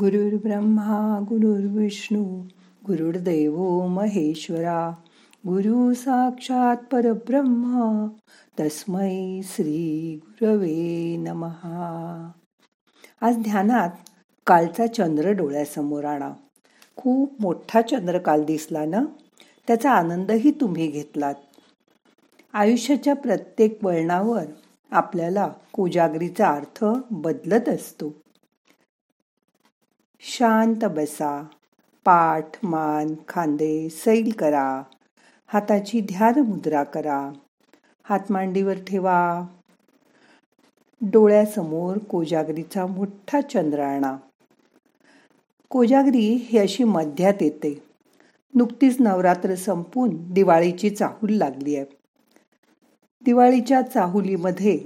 गुरुर्ब्रह्मा गुरुर्विष्णू गुरुर्देव महेश्वरा गुरु साक्षात परब्रह्म तस्मै श्री गुरवे नमहा आज ध्यानात कालचा चंद्र डोळ्यासमोर आणा. खूप मोठा चंद्र काल दिसला ना? त्याचा आनंदही तुम्ही घेतलात. आयुष्याच्या प्रत्येक वळणावर आपल्याला कोजागरीचा अर्थ बदलत असतो. शांत बसा. पाठ मान खांदे सैल करा. हाताची ध्यान मुद्रा करा. हात मांडीवर ठेवा. डोळ्यासमोर कोजागरीचा मोठा चंद्र आणा. कोजागरी ही अशी मध्यात येते. नुकतीच नवरात्र संपून दिवाळीची चाहूल लागली आहे. दिवाळीच्या चाहुलीमध्ये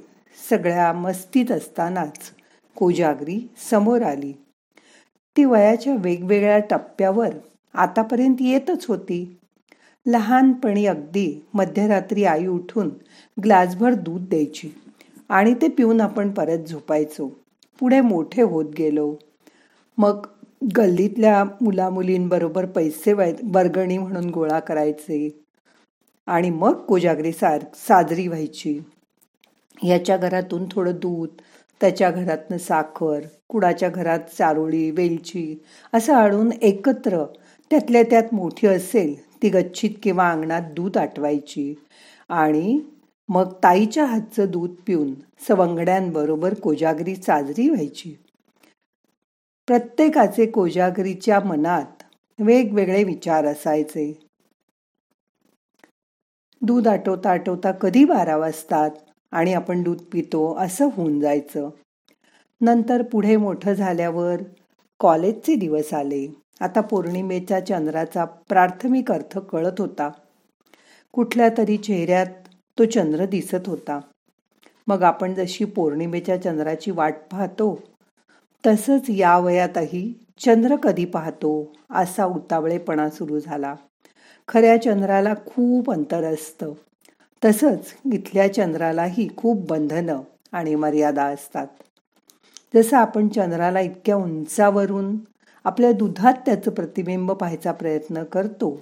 सगळ्या मस्तीत असतानाच कोजागरी समोर आली. ती वयाच्या वेगवेगळ्या टप्प्यावर आतापर्यंत येतच होती. लहानपणी अगदी मध्यरात्री आई उठून ग्लासभर दूध द्यायची आणि ते पिऊन आपण परत झोपायचो. पुढे मोठे होत गेलो. मग गल्लीतल्या मुलामुलींबरोबर पैसे वर्गणी म्हणून गोळा करायचे आणि मग कोजागरी सार साजरी व्हायची. याच्या घरातून थोडं दूध त्याच्या घरातनं साखर कुडाच्या घरात चारोळी वेलची असं आणून एकत्र त्यातल्या त्यात मोठी असेल ती गच्छीत किंवा अंगणात दूध आटवायची आणि मग ताईच्या हातचं दूध पिऊन सवंगड्यांबरोबर कोजागरी साजरी व्हायची. प्रत्येकाचे कोजागरीच्या मनात वेगवेगळे विचार असायचे. दूध आटवता आटवता कधी बारा वाजतात? आणि आपण दूध पितो असं होऊन जायचं. नंतर पुढे मोठं झाल्यावर कॉलेजचे दिवस आले. आता पौर्णिमेच्या चंद्राचा प्राथमिक अर्थ कळत होता. कुठल्या तरी चेहऱ्यात तो चंद्र दिसत होता. मग आपण जशी पौर्णिमेच्या चंद्राची वाट पाहतो तसंच या वयातही चंद्र कधी पाहतो असा उतावळेपणा सुरू झाला. खऱ्या चंद्राला खूप अंतर असतं. तसंच इथल्या चंद्रालाही खूप बंधनं आणि मर्यादा असतात. जसं आपण चंद्राला इतक्या उंचावरून आपल्या दुधात त्याचं प्रतिबिंब पाहायचा प्रयत्न करतो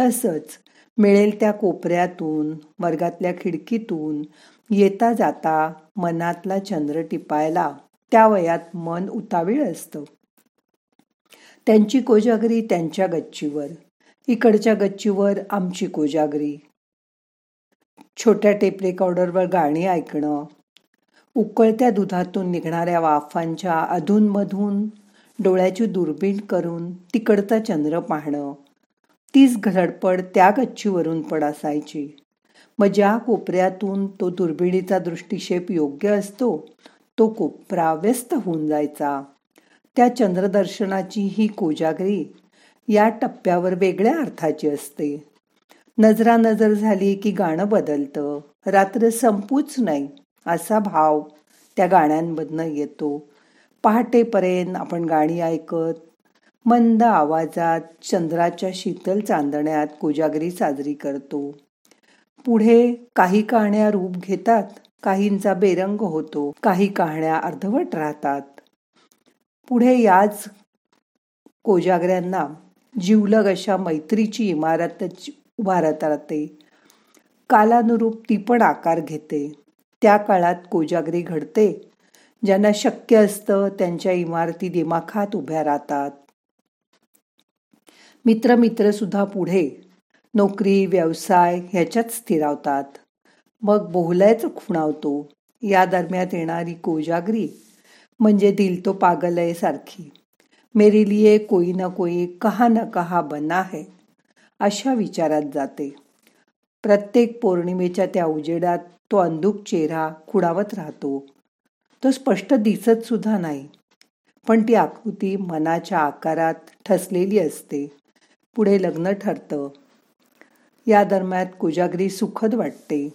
तसंच मिळेल त्या कोपऱ्यातून वर्गातल्या खिडकीतून येता जाता मनातला चंद्र टिपायला त्या वयात मन उतावीळ असतं. त्यांची कोजागरी त्यांच्या गच्चीवर इकडच्या गच्चीवर आमची कोजागरी. छोट्या टेप रेकॉर्डरवर गाणी ऐकणं उकळत्या दुधातून निघणाऱ्या वाफांच्या अधूनमधून डोळ्याची दुर्बीण करून तिकडचा चंद्र पाहणं. तीच घडपड त्या गच्चीवरून पण असायची. मग ज्या कोपऱ्यातून तो दुर्बिणीचा दृष्टिक्षेप योग्य असतो तो कोपरा व्यस्त होऊन जायचा. त्या चंद्रदर्शनाची ही कोजागरी या टप्प्यावर वेगळ्या अर्थाची असते. नजरा नजर झाली की गाणं बदलतं. रात्र संपूच नाही असा भाव त्या गाण्यांमधनं येतो. पहाटेपर्यंत आपण गाणी ऐकत मंद आवाजात चंद्राच्या शीतल चांदण्यात कोजागरी साजरी करतो. पुढे काही कहाण्या रूप घेतात काहींचा बेरंग होतो काही कहाण्या अर्धवट राहतात. पुढे याच कोजागऱ्यांना जीवलग अशा मैत्रीची इमारत उभारत राहते कालानुरूप ती पण आकार घेते. त्या काळात कोजागरी घडते. ज्यांना शक्य असतं त्यांच्या इमारती दिमाखात उभ्या राहतात. मित्र मित्र सुद्धा पुढे नोकरी व्यवसाय ह्याच्यात स्थिरावतात. मग बोहलायच खुणावतो या दरम्यान येणारी कोजागरी म्हणजे दिल तो पागल आहे सारखी मेरे लिए कोई ना कोई कहा ना कहा बना है अशा विचारात जाते. प्रत्येक पौर्णिमेच्या त्या उजेडात तो अंधुक चेहरा खुडावत राहतो. तो स्पष्ट दिसत सुद्धा नाही. पण ती आकृती मनाच्या आकारात ठसलेली असते. पुढे लग्न ठरतं. या दरम्यान कुजागरी सुखद वाटते.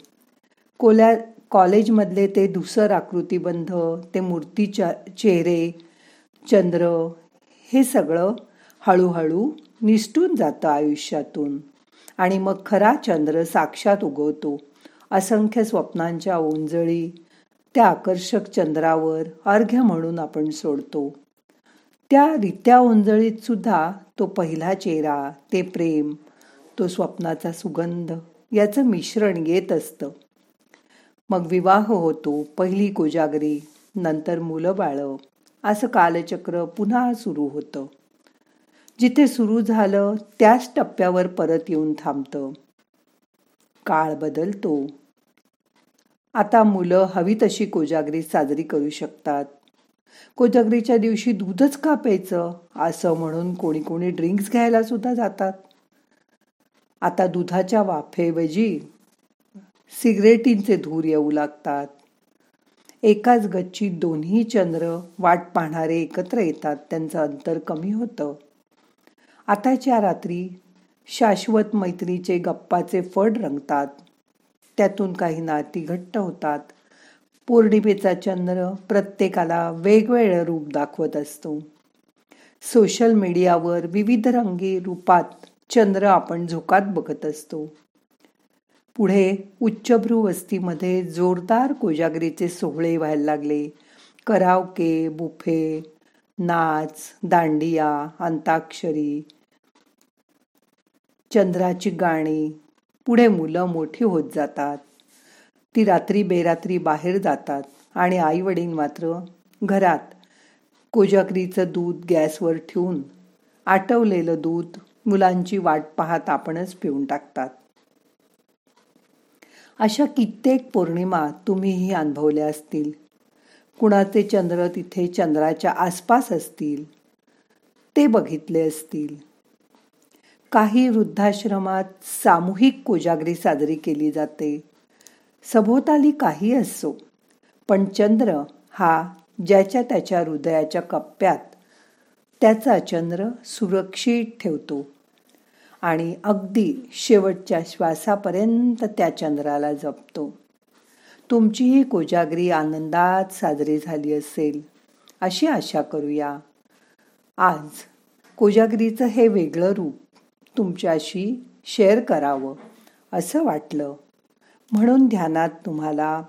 कोल्या कॉलेजमधले ते धुसर आकृतीबंध ते मूर्तीच्या चेहरे चंद्र हे सगळं हळूहळू निसटून जातं आयुष्यातून. आणि मग खरा चंद्र साक्षात उगवतो. असंख्य स्वप्नांच्या ओंजळी त्या आकर्षक चंद्रावर अर्घ्य म्हणून आपण सोडतो. त्या रित्या ओंजळीत सुद्धा तो पहिला चेहरा ते प्रेम तो स्वप्नाचा सुगंध याचं मिश्रण येत असतं. मग विवाह होतो पहिली कोजागरी नंतर मुलं बाळं असं कालचक्र पुन्हा सुरू होतं. जिथे सुरू झालं त्याच टप्प्यावर परत येऊन थांबतं. काळ बदलतो. आता मुलं हवी तशी कोजागरी साजरी करू शकतात. कोजागरीच्या दिवशी दूधच का प्यायचं असं म्हणून कोणी कोणी ड्रिंक्स घ्यायला सुद्धा जातात. आता दुधाच्या वाफेऐवजी सिगरेटींचे धूर येऊ लागतात. एकाच गच्चीत दोन्ही चंद्र वाट पाहणारे एकत्र येतात त्यांचं अंतर कमी होतं. आताच्या रात्री शाश्वत मैत्रीचे गप्पाचे फड रंगतात. त्यातून काही नाती घट्ट होतात. पौर्णिमेचा चंद्र प्रत्येकाला वेगवेगळं रूप दाखवत असतो. सोशल मीडियावर विविध रंगी रूपात चंद्र आपण झोकात बघत असतो. पुढे उच्चभ्रू वस्तीमध्ये जोरदार कोजागरीचे सोहळे व्हायला लागले. करावके बुफे नाच दांडिया अंताक्षरी चंद्राची गाणी पुढे मुलं मोठी होत जातात. ती रात्री बेरात्री बाहेर जातात आणि आई वडील मात्र घरात कोजागरीचं दूध गॅसवर ठेवून आटवलेलं दूध मुलांची वाट पाहत आपणच पिऊन टाकतात. अशा कित्येक पौर्णिमा तुम्हीही अनुभवल्या असतील. कुणाचे चंद्र तिथे चंद्राच्या आसपास असतील? ते बघितले असतील. काही वृद्धाश्रमात सामूहिक कोजागरी साजरी केली जाते. सभोवताली काही असो पण चंद्र हा ज्याच्या त्याच्या हृदयाच्या कप्प्यात त्याचा चंद्र सुरक्षित ठेवतो आणि अगदी शेवटच्या श्वासापर्यंत त्या चंद्राला जपतो. तुमचीही कोजागरी आनंदात साजरी झाली असेल अशी आशा करूया. आज कोजागरीचं हे वेगळं रूप तुमच्याशी शेअर करावं असं वाटलं. म्हणून ध्यानात तुम्हाला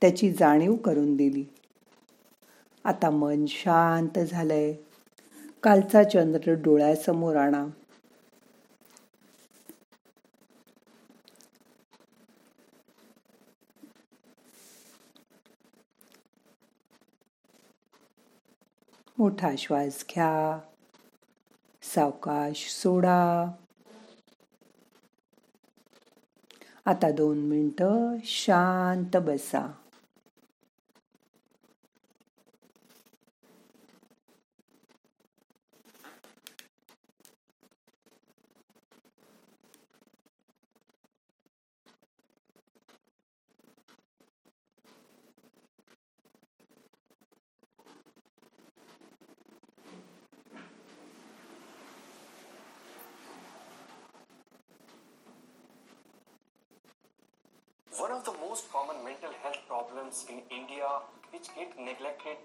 त्याची जाणीव करून दिली. आता मन शांत झालंय. कालचा चंद्र डोळ्यासमोर आणा. मोठा श्वास घ्या. सावकाश सोडा. आता दोन मिनटं शांत बसा. One of the most common mental health problems in India which get neglected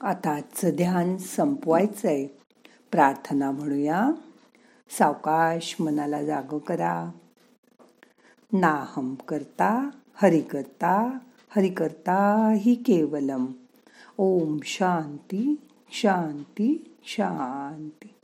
आता आजचं ध्यान संपवायचंय. प्रार्थना म्हणूया. सावकाश मनाला जाग करा. नाहम करता हरि करता हरि करता ही केवलम. ओम शांती शांती शांती.